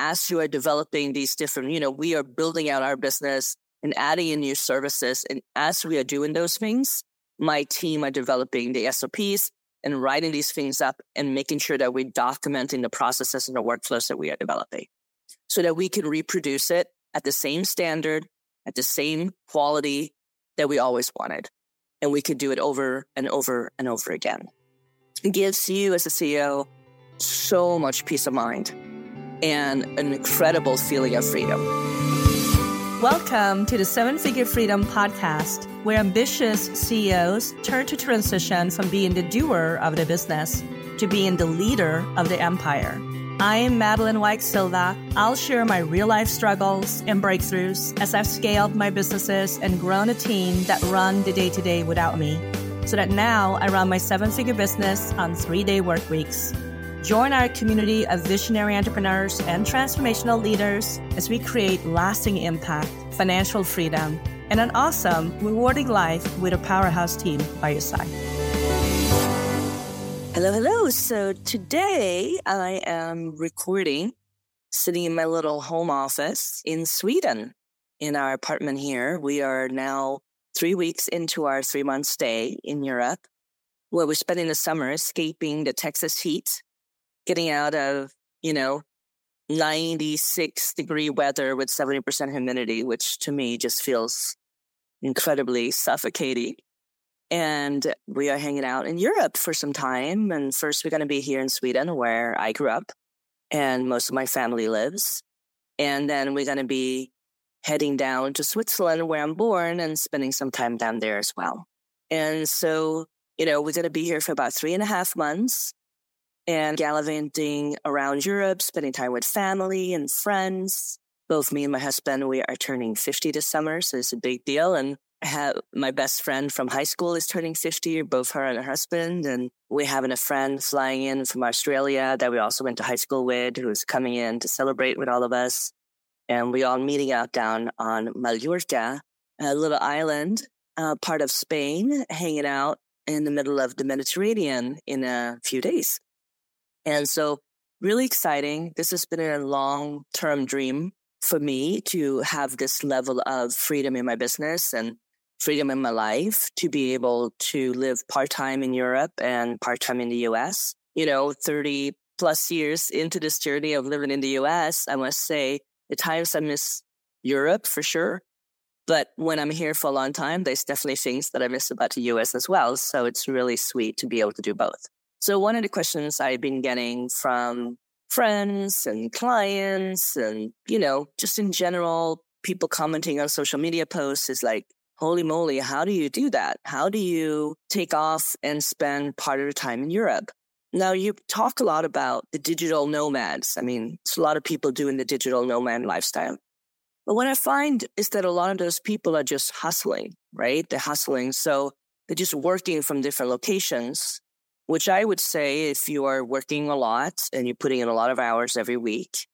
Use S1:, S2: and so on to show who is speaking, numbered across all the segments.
S1: as you are developing these different, you know, we are building out our business and adding in new services. And as we are doing those things, my team are developing the SOPs and writing these things up and making sure that we're documenting the processes and the workflows that we are developing so that we can reproduce it at the same standard, at the same quality that we always wanted. And we could do it over and over and over again. It gives you as a CEO so much peace of mind and an incredible feeling of freedom.
S2: Welcome to the Seven Figure Freedom Podcast, where ambitious CEOs turn to transition from being the doer of the business to being the leader of the empire. I am Madeleine Wyke Silva. I'll share my real life struggles and breakthroughs as I've scaled my businesses and grown a team that run the day to day without me, so that now I run my seven figure business on three day work weeks. Join our community of visionary entrepreneurs and transformational leaders as we create lasting impact, financial freedom, and an awesome, rewarding life with a powerhouse team by your side.
S1: Hello, hello. So today I am recording sitting in my little home office in Sweden in our apartment here. We are now three weeks into our three month stay in Europe where we're spending the summer escaping the Texas heat getting out of, you know, 96 degree weather with 70% humidity, which to me just feels incredibly suffocating. And we are hanging out in Europe for some time. And first, we're going to be here in Sweden, where I grew up and most of my family lives. And then we're going to be heading down to Switzerland, where I'm born, and spending some time down there as well. And so, you know, we're going to be here for about three and a half months and gallivanting around Europe, spending time with family and friends. Both me and my husband, we are turning 50 this summer, so it's a big deal. And I have my best friend from high school is turning 50, both her and her husband. And we having a friend flying in from Australia that we also went to high school with who's coming in to celebrate with all of us. And we all meeting out down on Mallorca, a little island, uh, part of Spain, hanging out in the middle of the Mediterranean in a few days. And so really exciting. This has been a long term dream for me to have this level of freedom in my business and freedom in my life to be able to live part time in Europe and part time in the US. You know, 30 plus years into this journey of living in the US, I must say, at times I miss Europe for sure. But when I'm here for a long time, there's definitely things that I miss about the US as well. So it's really sweet to be able to do both. So one of the questions I've been getting from friends and clients and, you know, just in general, people commenting on social media posts is like, holy moly, how do you do that? How do you take off and spend part of your time in Europe? Now, you talk a lot about the digital nomads. I mean, it's a lot of people doing the digital nomad lifestyle. But what I find is that a lot of those people are just hustling, right? They're hustling. So they're just working from different locations which I would say if you are working a lot and you're putting in a lot of hours every week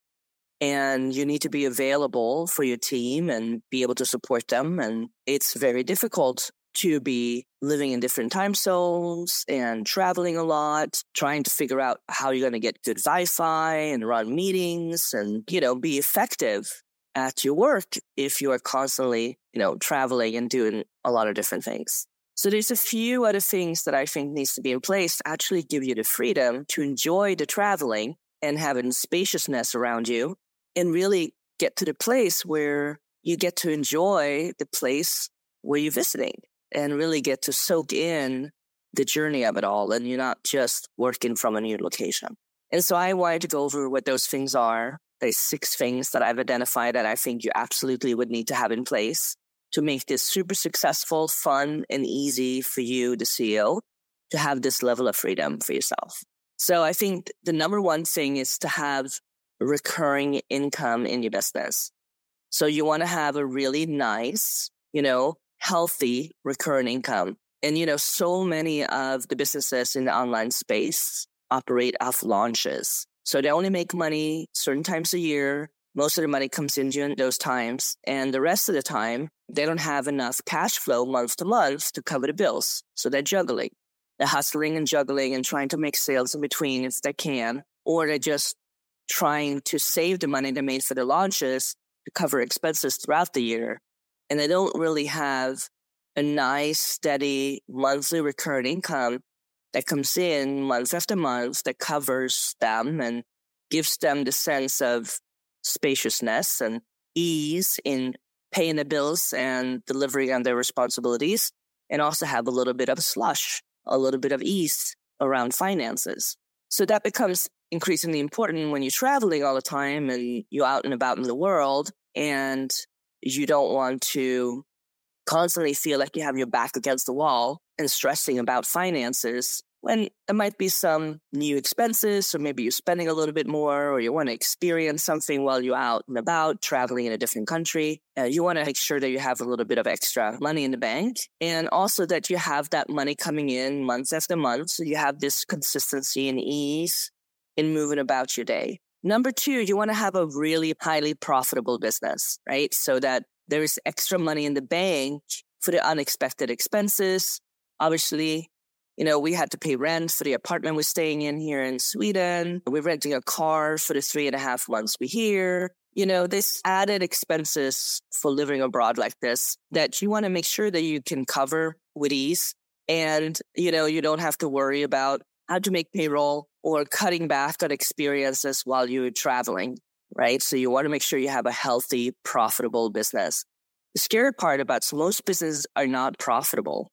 S1: and you need to be available for your team and be able to support them. And it's very difficult to be living in different time zones and traveling a lot, trying to figure out how you're going to get good Wi-Fi and run meetings and, you know, be effective at your work if you are constantly, you know, traveling and doing a lot of different things. So there's a few other things that I think needs to be in place to actually give you the freedom to enjoy the traveling and having spaciousness around you and really get to the place where you get to enjoy the place where you're visiting and really get to soak in the journey of it all. And you're not just working from a new location. And so I wanted to go over what those things are. There's six things that I've identified that I think you absolutely would need to have in place to make this super successful, fun, and easy for you, the CEO, to have this level of freedom for yourself. So I think the number one thing is to have recurring income in your business. So you want to have a really nice, you know, healthy recurring income. And, you know, so many of the businesses in the online space operate off launches. So they only make money certain times a year. Most of the money comes in during those times. And the rest of the time, they don't have enough cash flow month to month to cover the bills. So they're juggling. They're hustling and juggling and trying to make sales in between if they can, or they're just trying to save the money they made for the launches to cover expenses throughout the year. And they don't really have a nice, steady monthly recurring income that comes in month after month that covers them and gives them the sense of spaciousness and ease in paying the bills and delivering on their responsibilities, and also have a little bit of slush, a little bit of ease around finances. So that becomes increasingly important when you're traveling all the time and you're out and about in the world and you don't want to constantly feel like you have your back against the wall and stressing about finances when there might be some new expenses, so maybe you're spending a little bit more, or you want to experience something while you're out and about traveling in a different country. Uh, you want to make sure that you have a little bit of extra money in the bank and also that you have that money coming in month after month. So you have this consistency and ease in moving about your day. Number two, you want to have a really highly profitable business, right? So that there is extra money in the bank for the unexpected expenses. Obviously, you know, we had to pay rent for the apartment we're staying in here in Sweden. We're renting a car for the three and a half months we're here. You know, this added expenses for living abroad like this that you want to make sure that you can cover with ease. And, you know, you don't have to worry about how to make payroll or cutting back on experiences while you're traveling, right? So you want to make sure you have a healthy, profitable business. The scary part about most businesses are not profitable.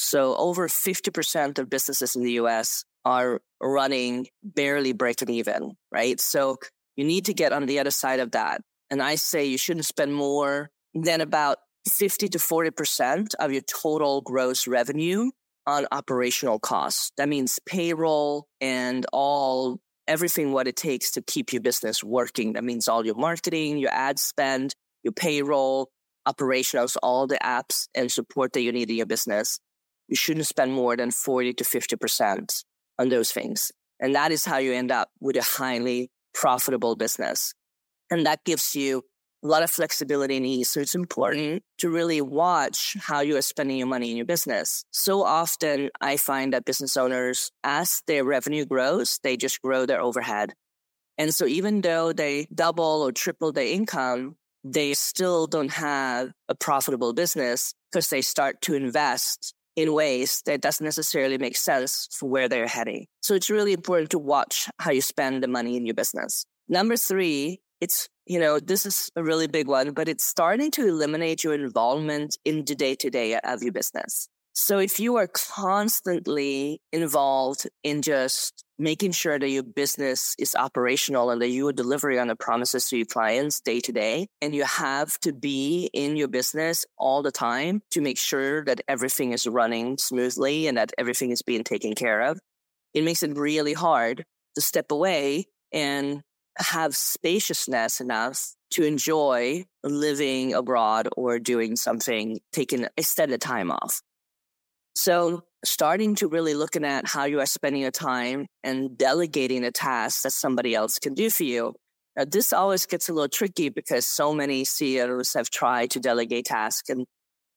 S1: So over 50% of businesses in the US are running barely breaking even, right? So you need to get on the other side of that. And I say you shouldn't spend more than about 50 to 40% of your total gross revenue on operational costs. That means payroll and all everything what it takes to keep your business working. That means all your marketing, your ad spend, your payroll, operationals, all the apps and support that you need in your business you shouldn't spend more than 40 to 50% on those things. And that is how you end up with a highly profitable business. And that gives you a lot of flexibility and ease. So it's important to really watch how you are spending your money in your business. So often I find that business owners, as their revenue grows, they just grow their overhead. And so even though they double or triple their income, they still don't have a profitable business because they start to invest in ways that doesn't necessarily make sense for where they're heading. So it's really important to watch how you spend the money in your business. Number three, it's, you know, this is a really big one, but it's starting to eliminate your involvement in the day to day of your business. So if you are constantly involved in just making sure that your business is operational and that you are delivering on the promises to your clients day to day, and you have to be in your business all the time to make sure that everything is running smoothly and that everything is being taken care of, it makes it really hard to step away and have spaciousness enough to enjoy living abroad or doing something, taking extended time off. So starting to really looking at how you are spending your time and delegating a task that somebody else can do for you. Now, this always gets a little tricky because so many CEOs have tried to delegate tasks and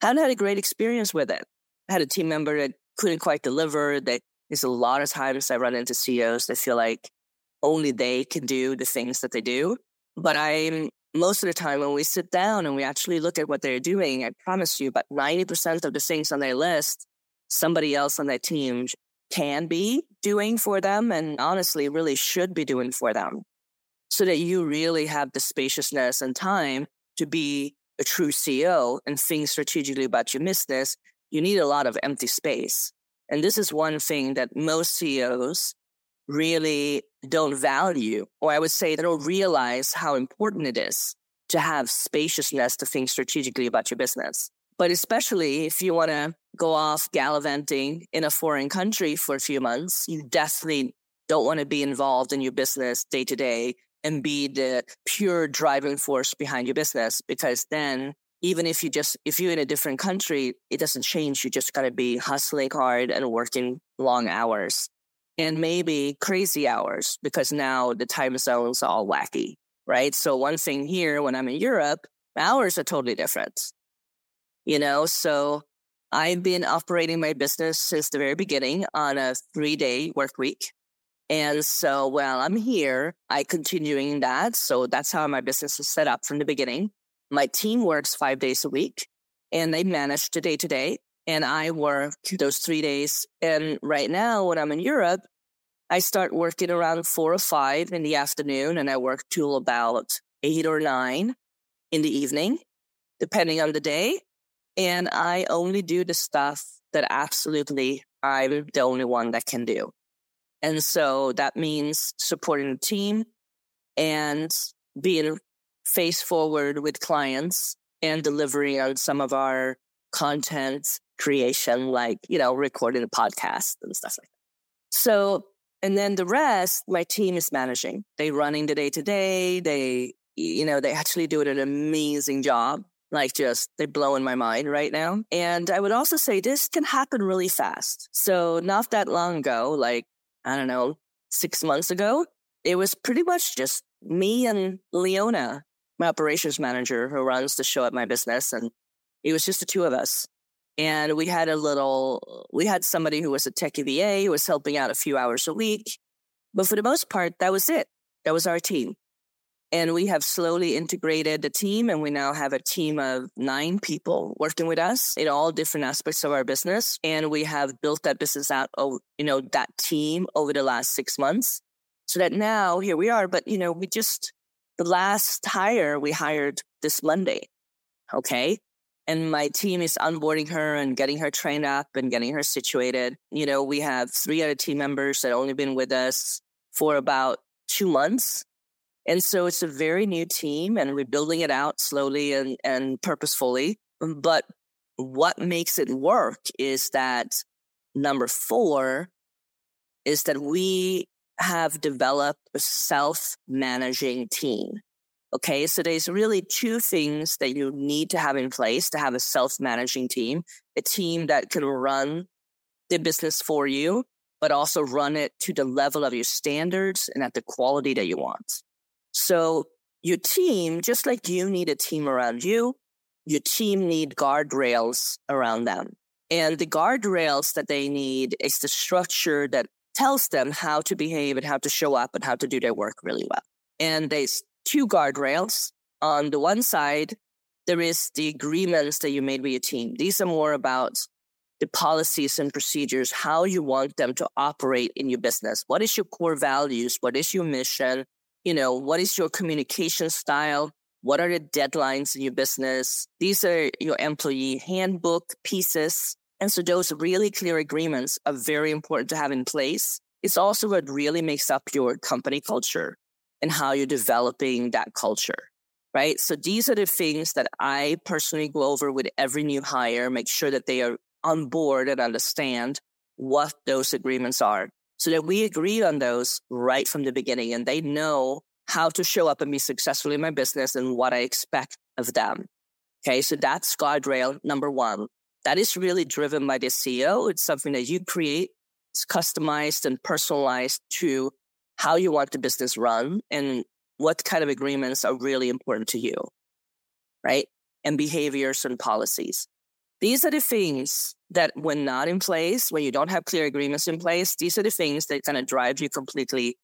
S1: haven't had a great experience with it. I had a team member that couldn't quite deliver. That there's a lot of times I run into CEOs that feel like only they can do the things that they do. But I'm most of the time when we sit down and we actually look at what they're doing, I promise you, about 90% of the things on their list somebody else on that team can be doing for them and honestly really should be doing for them so that you really have the spaciousness and time to be a true CEO and think strategically about your business, you need a lot of empty space. And this is one thing that most CEOs really don't value, or I would say they don't realize how important it is to have spaciousness to think strategically about your business. But especially if you want to go off gallivanting in a foreign country for a few months, you definitely don't want to be involved in your business day to day and be the pure driving force behind your business because then even if you just if you're in a different country it doesn't change. You just got to be hustling hard and working long hours and maybe crazy hours because now the time zones are all wacky right? So one thing here when i'm in europe hours are totally different you know, so I've been operating my business since the very beginning on a three day work week. And so while I'm here, I continuing that. So that's how my business is set up from the beginning. My team works five days a week and they manage the day to day. And I work those three days. And right now, when I'm in Europe, I start working around four or five in the afternoon and I work till about eight or nine in the evening, depending on the day. And I only do the stuff that absolutely I'm the only one that can do. And so that means supporting the team and being face forward with clients and delivering on some of our content creation, like, you know, recording a podcast and stuff like that. So, and then the rest, my team is managing. They running the day to day. They, you know, they actually do an amazing job. Like just they're blowing my mind right now. And I would also say this can happen really fast. So not that long ago, like, I don't know, six months ago, it was pretty much just me and Leona my operations manager who runs the show at my business. And it was just the two of us. And we had a little, we had somebody who was a tech VA who was helping out a few hours a week. But for the most part, that was it. That was our team. And we have slowly integrated the team and we now have a team of nine people working with us in all different aspects of our business. And we have built that business out, of you know, that team over the last six months so that now here we are. But, you know, we just, the last hire we hired this Monday. Okay. And my team is onboarding her and getting her trained up and getting her situated. You know, we have three other team members that only been with us for about two months. And so it's a very new team and we're building it out slowly and, and purposefully. Mm, but what makes it work is that number four is that we have developed a self managing team. Okay. So there's really two things that you need to have in place to have a self managing team, a team that can run the business for you, but also run it to the level of your standards and at the quality that you want. So your team, just like you need a team around you, your team need guardrails around them. And the guardrails that they need is the structure that tells them how to behave and how to show up and how to do their work really well. And there's two guardrails. On the one side, there is the agreements that you made with your team. These are more about the policies and procedures, how you want them to operate in your business. What is your core values? What is your mission? You know, what is your communication style? What are the deadlines in your business? These are your employee handbook pieces and so those really clear agreements are very important to have in place. It's also what really makes up your company culture and how you're developing that culture, right? So these are the things that I personally go over with every new hire, make sure that they are on board and understand what those agreements are so that we agree on those right from the beginning and they know how to show up and be successful in my business and what I expect of them. Okay. So that's guardrail number one that is really driven by the CEO. It's something that you create. It's customized and personalized to how you want the business run and what kind of agreements are really important to you, right? And behaviors and policies. These are the things that when not in place, when you don't have clear agreements in place, these are the things that kind of drive you completely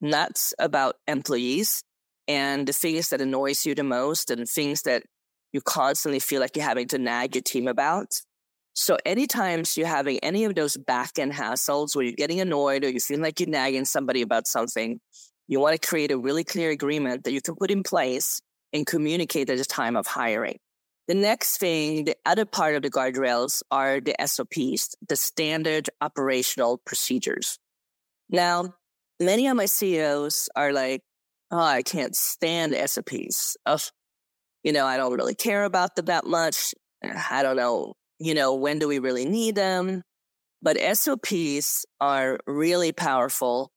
S1: nuts about employees and the things that annoys you the most and things that you constantly feel like you're having to nag your team about. So anytime you're having any of those back end hassles where you're getting annoyed or you feel like you're nagging somebody about something, you want to create a really clear agreement that you can put in place and communicate at the time of hiring. The next thing, the other part of the guardrails are the SOPs, the standard operational procedures. Now, many of my CEOs are like, oh, I can't stand SOPs. Oh, you know, I don't really care about them that much. I don't know. You know, when do we really need them? But SOPs are really powerful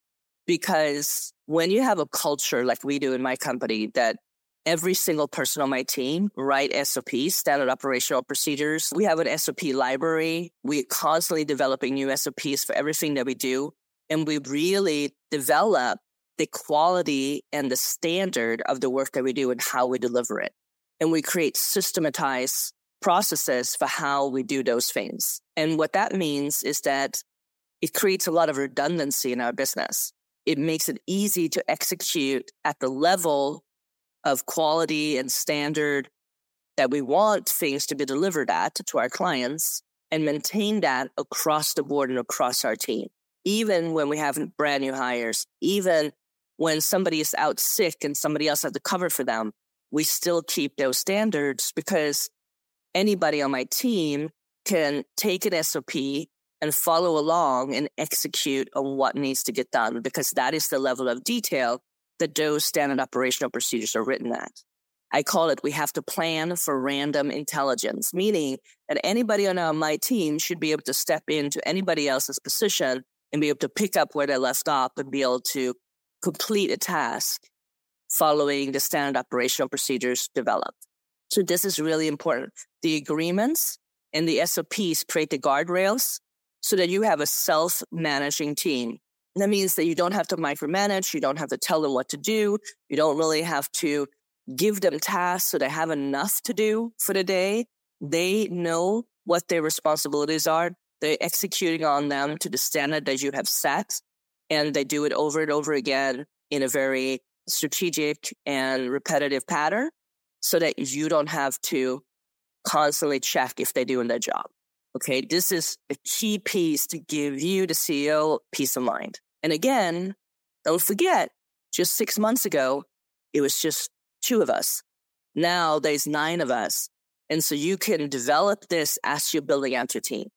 S1: because when you have a culture like we do in my company that every single person on my team write SOPs, standard operational procedures. We have an SOP library. We're constantly developing new SOPs for everything that we do. And we really develop the quality and the standard of the work that we do and how we deliver it and we create systematized processes for how we do those things. And what that means is that it creates a lot of redundancy in our business. it makes it easy to execute at the level of quality and standard that we want things to be delivered at to our clients and maintain that across the board and across our team. Even when we have brand new hires, even when somebody is out sick and somebody else has to cover for them, we still keep those standards because anybody on my team can take an SOP and follow along and execute on what needs to get done because that is the level of detail that those standard operational procedures are written at. I call it we have to plan for random intelligence, meaning that anybody on my team should be able to step into anybody else's position and be able to pick up where they left off and be able to complete a task following the standard operational procedures developed. So this is really important. The agreements and the SOPs create the guardrails so that you have a self-managing team. That means that you don't have to micromanage. You don't have to tell them what to do. You don't really have to give them tasks so they have enough to do for the day. They know what their responsibilities are. They're executing on them to the standard that you have set and they do it over and over again in a very strategic and repetitive pattern so that you don't have to constantly check if they're doing their job. Okay. This is a key piece to give you, the CEO, peace of mind. And again, don't forget, just six months ago, it was just two of us. Now there's nine of us. And so you can develop this as you're building out your team.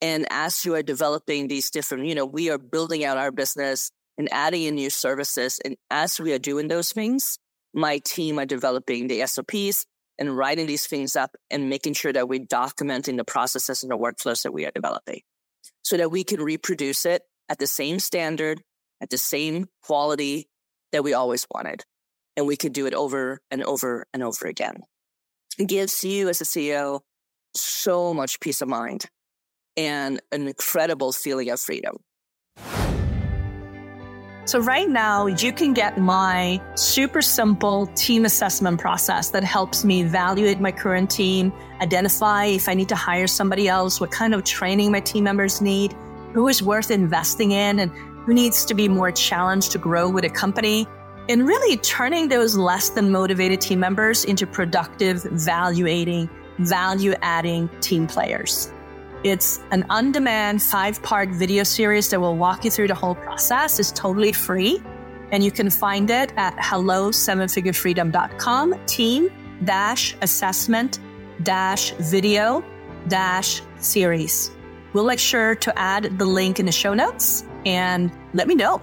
S1: And as you are developing these different, you know, we are building out our business and adding in new services. And as we are doing those things, my team are developing the SOPs and writing these things up and making sure that we're documenting the processes and the workflows that we are developing so that we can reproduce it at the same standard, at the same quality that we always wanted. And we could do it over and over and over again. It gives you as a CEO so much peace of mind and an incredible feeling of freedom.
S2: So, right now, you can get my super simple team assessment process that helps me evaluate my current team, identify if I need to hire somebody else, what kind of training my team members need, who is worth investing in, and who needs to be more challenged to grow with a company. And really turning those less than motivated team members into productive, value adding, value adding team players. It's an on demand five part video series that will walk you through the whole process. It's totally free. And you can find it at hello sevenfigurefreedom.com team dash assessment dash video dash series. We'll make sure to add the link in the show notes and let me know.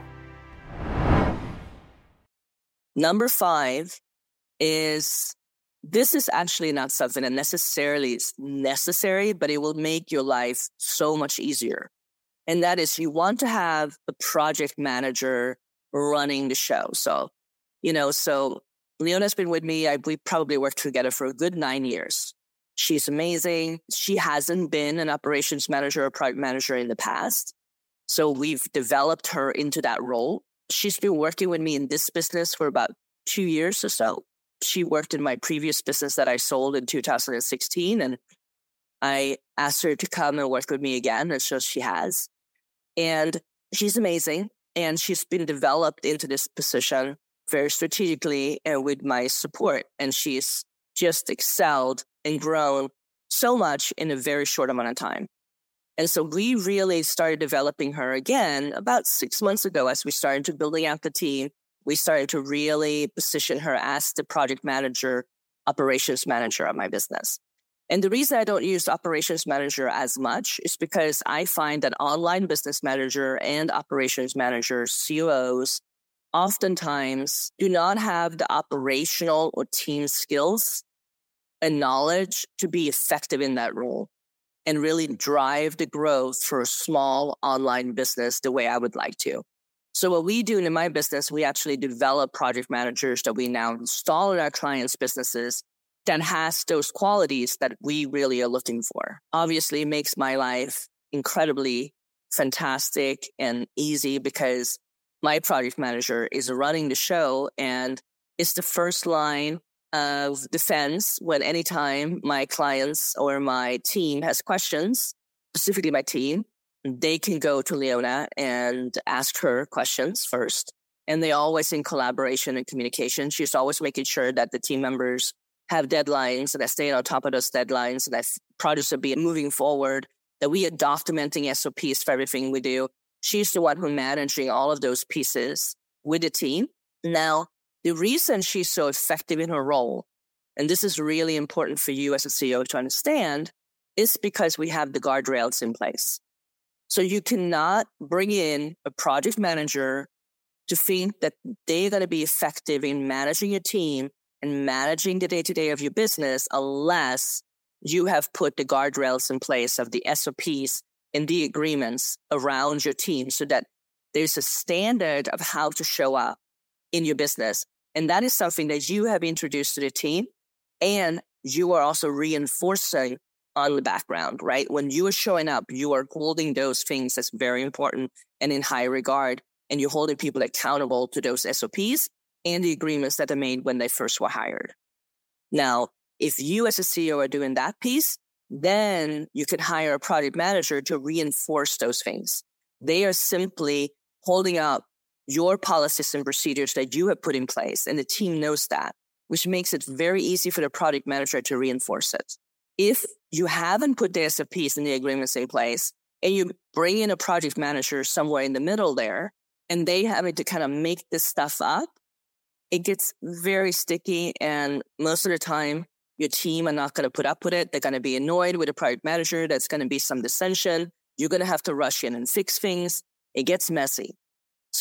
S1: Number five is this is actually not something that necessarily is necessary, but it will make your life so much easier. And that is you want to have a project manager running the show. So, you know, so Leona's been with me. I, we probably worked together for a good nine years. She's amazing. She hasn't been an operations manager or product manager in the past. So we've developed her into that role. She's been working with me in this business for about two years or so she worked in my previous business that I sold in 2016. And I asked her to come and work with me again. And so she has. And she's amazing. And she's been developed into this position very strategically and with my support. And she's just excelled and grown so much in a very short amount of time. And so we really started developing her again about six months ago as we started to building out the team we started to really position her as the project manager, operations manager of my business. And the reason I don't use operations manager as much is because I find that online business manager and operations manager, COOs, oftentimes do not have the operational or team skills and knowledge to be effective in that role and really drive the growth for a small online business the way I would like to. So what we do in my business, we actually develop project managers that we now install in our clients' businesses that has those qualities that we really are looking for. Obviously makes my life incredibly fantastic and easy because my project manager is running the show and it's the first line of defense when anytime my clients or my team has questions, specifically my team, they can go to Leona and ask her questions first. And they always in collaboration and communication. She's always making sure that the team members have deadlines and that stay on top of those deadlines and that projects are being moving forward, that we are documenting SOPs for everything we do. She's the one who managing all of those pieces with the team. Now, the reason she's so effective in her role, and this is really important for you as a CEO to understand, is because we have the guardrails in place. So you cannot bring in a project manager to think that they're going to be effective in managing your team and managing the day to day of your business unless you have put the guardrails in place of the SOPs and the agreements around your team so that there's a standard of how to show up in your business. And that is something that you have introduced to the team and you are also reinforcing on the background, right? When you are showing up, you are holding those things that's very important and in high regard. And you're holding people accountable to those SOPs and the agreements that are made when they first were hired. Now, if you as a CEO are doing that piece, then you can hire a project manager to reinforce those things. They are simply holding up your policies and procedures that you have put in place, and the team knows that, which makes it very easy for the project manager to reinforce it. If you haven't put the SOPs and the agreements in place, and you bring in a project manager somewhere in the middle there, and they having to kind of make this stuff up, it gets very sticky. And most of the time, your team are not going to put up with it. They're going to be annoyed with a project manager. That's going to be some dissension. You're going to have to rush in and fix things. It gets messy.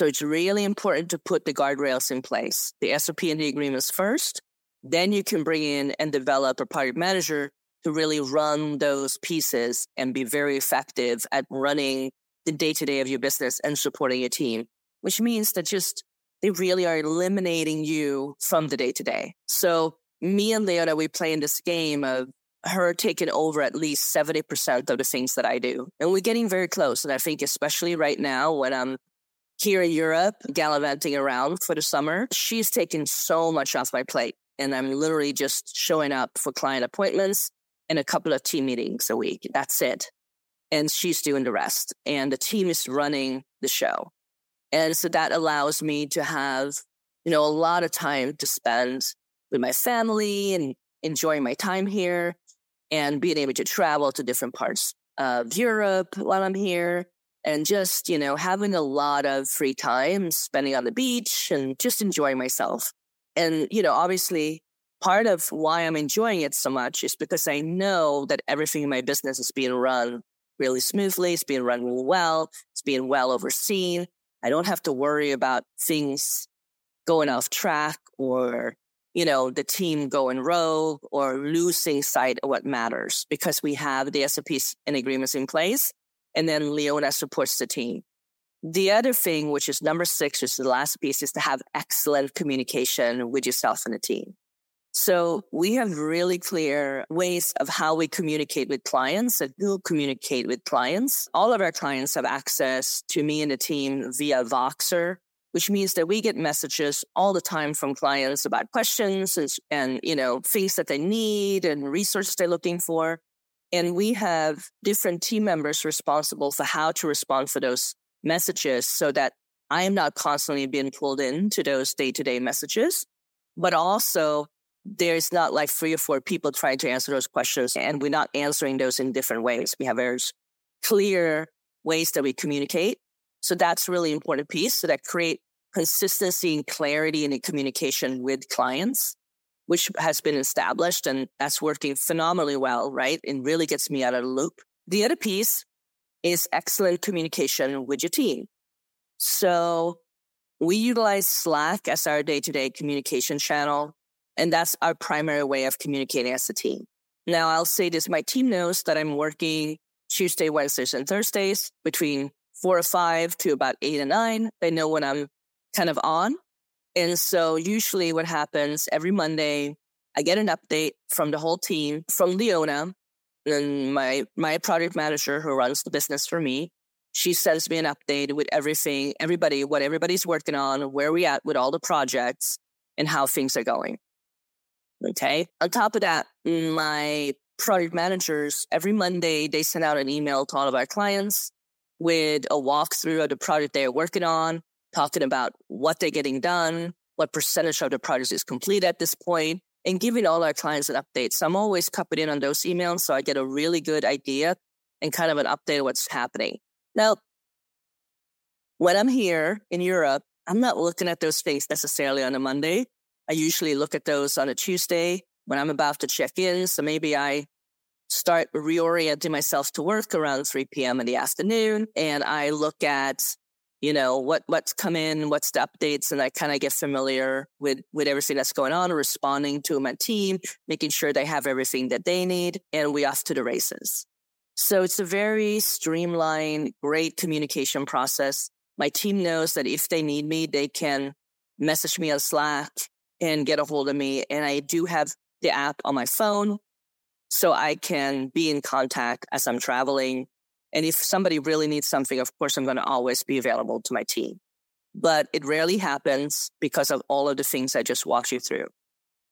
S1: So it's really important to put the guardrails in place, the SOP and the agreements first. Then you can bring in and develop a project manager to really run those pieces and be very effective at running the day to day of your business and supporting your team, which means that just they really are eliminating you from the day to day. So me and Leona, we play in this game of her taking over at least 70% of the things that I do. And we're getting very close. And I think especially right now when I'm here in Europe, gallivanting around for the summer, she's taking so much off my plate. And I'm literally just showing up for client appointments and a couple of team meetings a week. That's it. And she's doing the rest. And the team is running the show. And so that allows me to have, you know, a lot of time to spend with my family and enjoying my time here and being able to travel to different parts of Europe while I'm here and just, you know, having a lot of free time, spending on the beach and just enjoying myself. And, you know, obviously part of why I'm enjoying it so much is because I know that everything in my business is being run really smoothly. It's being run really well. It's being well overseen. I don't have to worry about things going off track or you know, the team going rogue or losing sight of what matters because we have the SOPs and agreements in place. And then Leona supports the team. The other thing, which is number six, which is the last piece, is to have excellent communication with yourself and the team. So we have really clear ways of how we communicate with clients and who communicate with clients. All of our clients have access to me and the team via Voxer, which means that we get messages all the time from clients about questions and, and, you know, things that they need and resources they're looking for. And we have different team members responsible for how to respond for those messages so that I am not constantly being pulled into those day to day messages, but also there's not like three or four people trying to answer those questions and we're not answering those in different ways. We have very clear ways that we communicate so that's really important piece. So that create consistency and clarity in the communication with clients, which has been established and that's working phenomenally well, right? And really gets me out of the loop. The other piece is excellent communication with your team. So we utilize Slack as our day to day communication channel. And that's our primary way of communicating as a team. Now I'll say this, my team knows that I'm working Tuesday, Wednesdays, and Thursdays between four or five to about eight or nine. They know when I'm kind of on. And so usually what happens every Monday, I get an update from the whole team from Leona and my, my project manager who runs the business for me. She sends me an update with everything, everybody, what everybody's working on, where we at with all the projects and how things are going. Okay. On top of that, my project managers every Monday, they send out an email to all of our clients with a walkthrough of the project they're working on, talking about what they're getting done, what percentage of the project is complete at this point, and giving all our clients an update. So I'm always copied in on those emails so I get a really good idea and kind of an update of what's happening. Now, when I'm here in Europe, I'm not looking at those things necessarily on a Monday. I usually look at those on a Tuesday when I'm about to check in. So maybe I start reorienting myself to work around 3 p.m. in the afternoon and I look at you know what what's come in what's the updates and i kind of get familiar with with everything that's going on responding to my team making sure they have everything that they need and we off to the races so it's a very streamlined great communication process my team knows that if they need me they can message me on slack and get a hold of me and i do have the app on my phone so I can be in contact as I'm traveling. And if somebody really needs something, of course, I'm going to always be available to my team. But it rarely happens because of all of the things I just walked you through.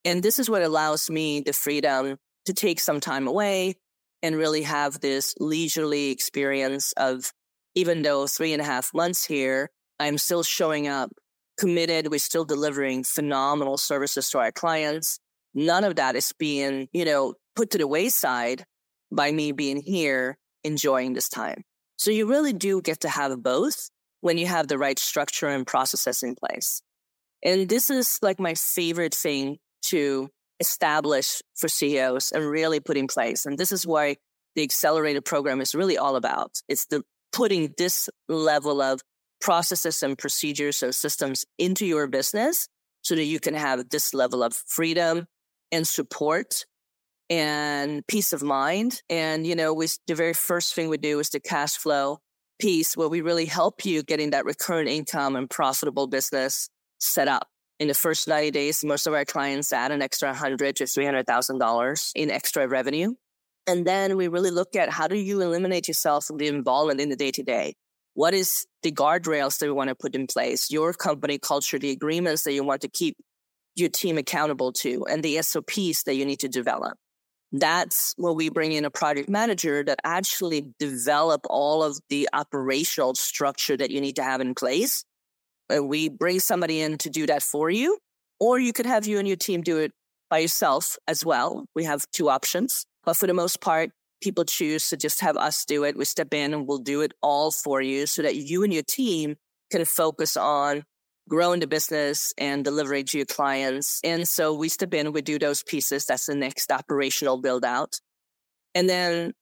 S1: And this is what allows me the freedom to take some time away and really have this leisurely experience of even though three and a half months here, I'm still showing up committed. We're still delivering phenomenal services to our clients. None of that is being, you know, put to the wayside by me being here enjoying this time. So you really do get to have both when you have the right structure and processes in place. And this is like my favorite thing to establish for CEOs and really put in place. And this is why the accelerated program is really all about. It's the putting this level of processes and procedures and systems into your business so that you can have this level of freedom and support and peace of mind. And, you know, we, the very first thing we do is the cash flow piece where we really help you getting that recurrent income and profitable business set up. In the first 90 days, most of our clients add an extra 100 to $300,000 in extra revenue. And then we really look at how do you eliminate yourself from the involvement in the day to day? What is the guardrails that we want to put in place? Your company culture, the agreements that you want to keep your team accountable to, and the SOPs that you need to develop that's where we bring in a project manager that actually develop all of the operational structure that you need to have in place. And we bring somebody in to do that for you, or you could have you and your team do it by yourself as well. We have two options, but for the most part, people choose to just have us do it. We step in and we'll do it all for you so that you and your team can focus on growing the business and delivering to your clients. And so we step in, we do those pieces. That's the next operational build out. And then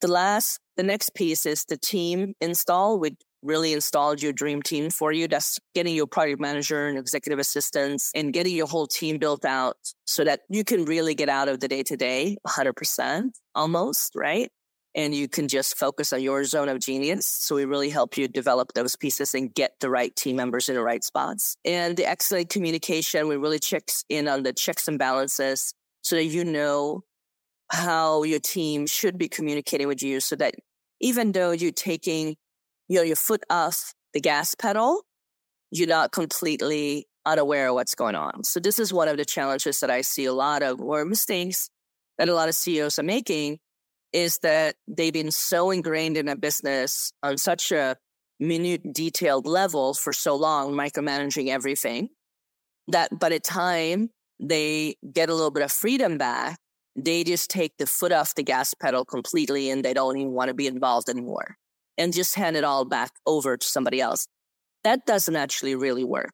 S1: the last, the next piece is the team install. We really installed your dream team for you. That's getting your project manager and executive assistants and getting your whole team built out so that you can really get out of the day to day 100% almost, right? And you can just focus on your zone of genius. So we really help you develop those pieces and get the right team members in the right spots. And the excellent communication, we really checks in on the checks and balances so that you know how your team should be communicating with you so that even though you're taking you know, your foot off the gas pedal, you're not completely unaware of what's going on. So this is one of the challenges that I see a lot of or mistakes that a lot of CEOs are making is that they've been so ingrained in a business on such a minute detailed level for so long, micromanaging everything, that by the time they get a little bit of freedom back, they just take the foot off the gas pedal completely and they don't even want to be involved anymore and just hand it all back over to somebody else. That doesn't actually really work.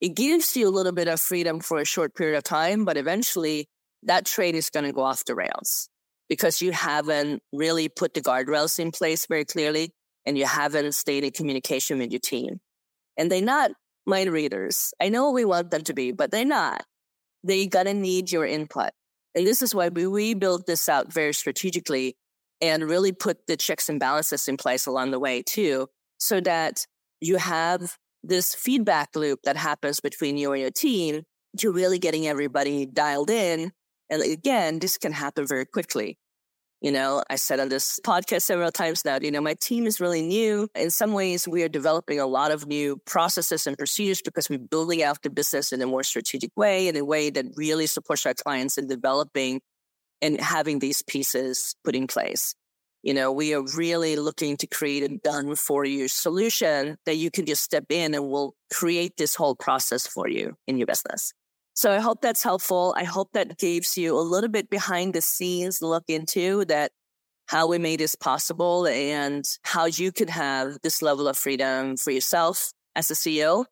S1: It gives you a little bit of freedom for a short period of time, but eventually that trade is going to go off the rails because you haven't really put the guardrails in place very clearly and you haven't stayed in communication with your team. And they're not mind readers. I know we want them to be, but they're not. They gotta need your input. And this is why we, we built this out very strategically and really put the checks and balances in place along the way too, so that you have this feedback loop that happens between you and your team. You're really getting everybody dialed in and again, this can happen very quickly. You know, I said on this podcast several times now, you know, my team is really new. In some ways, we are developing a lot of new processes and procedures because we're building out the business in a more strategic way, in a way that really supports our clients in developing and having these pieces put in place. You know, we are really looking to create a done for you solution that you can just step in and we'll create this whole process for you in your business. So I hope that's helpful. I hope that gives you a little bit behind the scenes look into that how we made this possible and how you could have this level of freedom for yourself as a CEO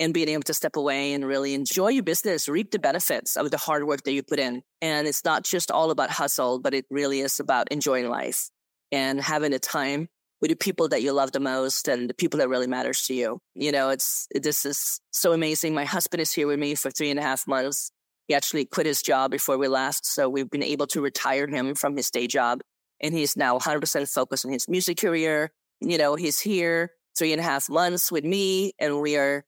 S1: and being able to step away and really enjoy your business, reap the benefits of the hard work that you put in. And it's not just all about hustle, but it really is about enjoying life and having a time with the people that you love the most and the people that really matters to you. You know, it's, this is so amazing. My husband is here with me for three and a half months. He actually quit his job before we left. So we've been able to retire him from his day job and he's now 100% focused on his music career. You know, he's here three and a half months with me and we are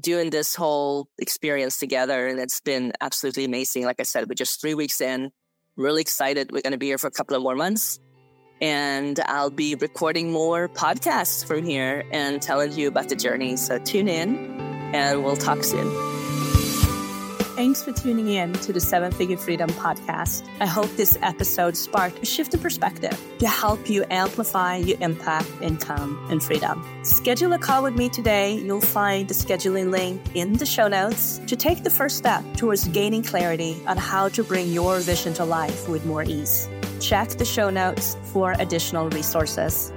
S1: doing this whole experience together. And it's been absolutely amazing. Like I said, we're just three weeks in, really excited. We're going to be here for a couple of more months and I'll be recording more podcasts from here and telling you about the journey. So tune in and we'll talk soon.
S2: Thanks for tuning in to the Seven Figure Freedom podcast. I hope this episode sparked a shift in perspective to help you amplify your impact, income, and freedom. Schedule a call with me today. You'll find the scheduling link in the show notes to take the first step towards gaining clarity on how to bring your vision to life with more ease check the show notes for additional resources.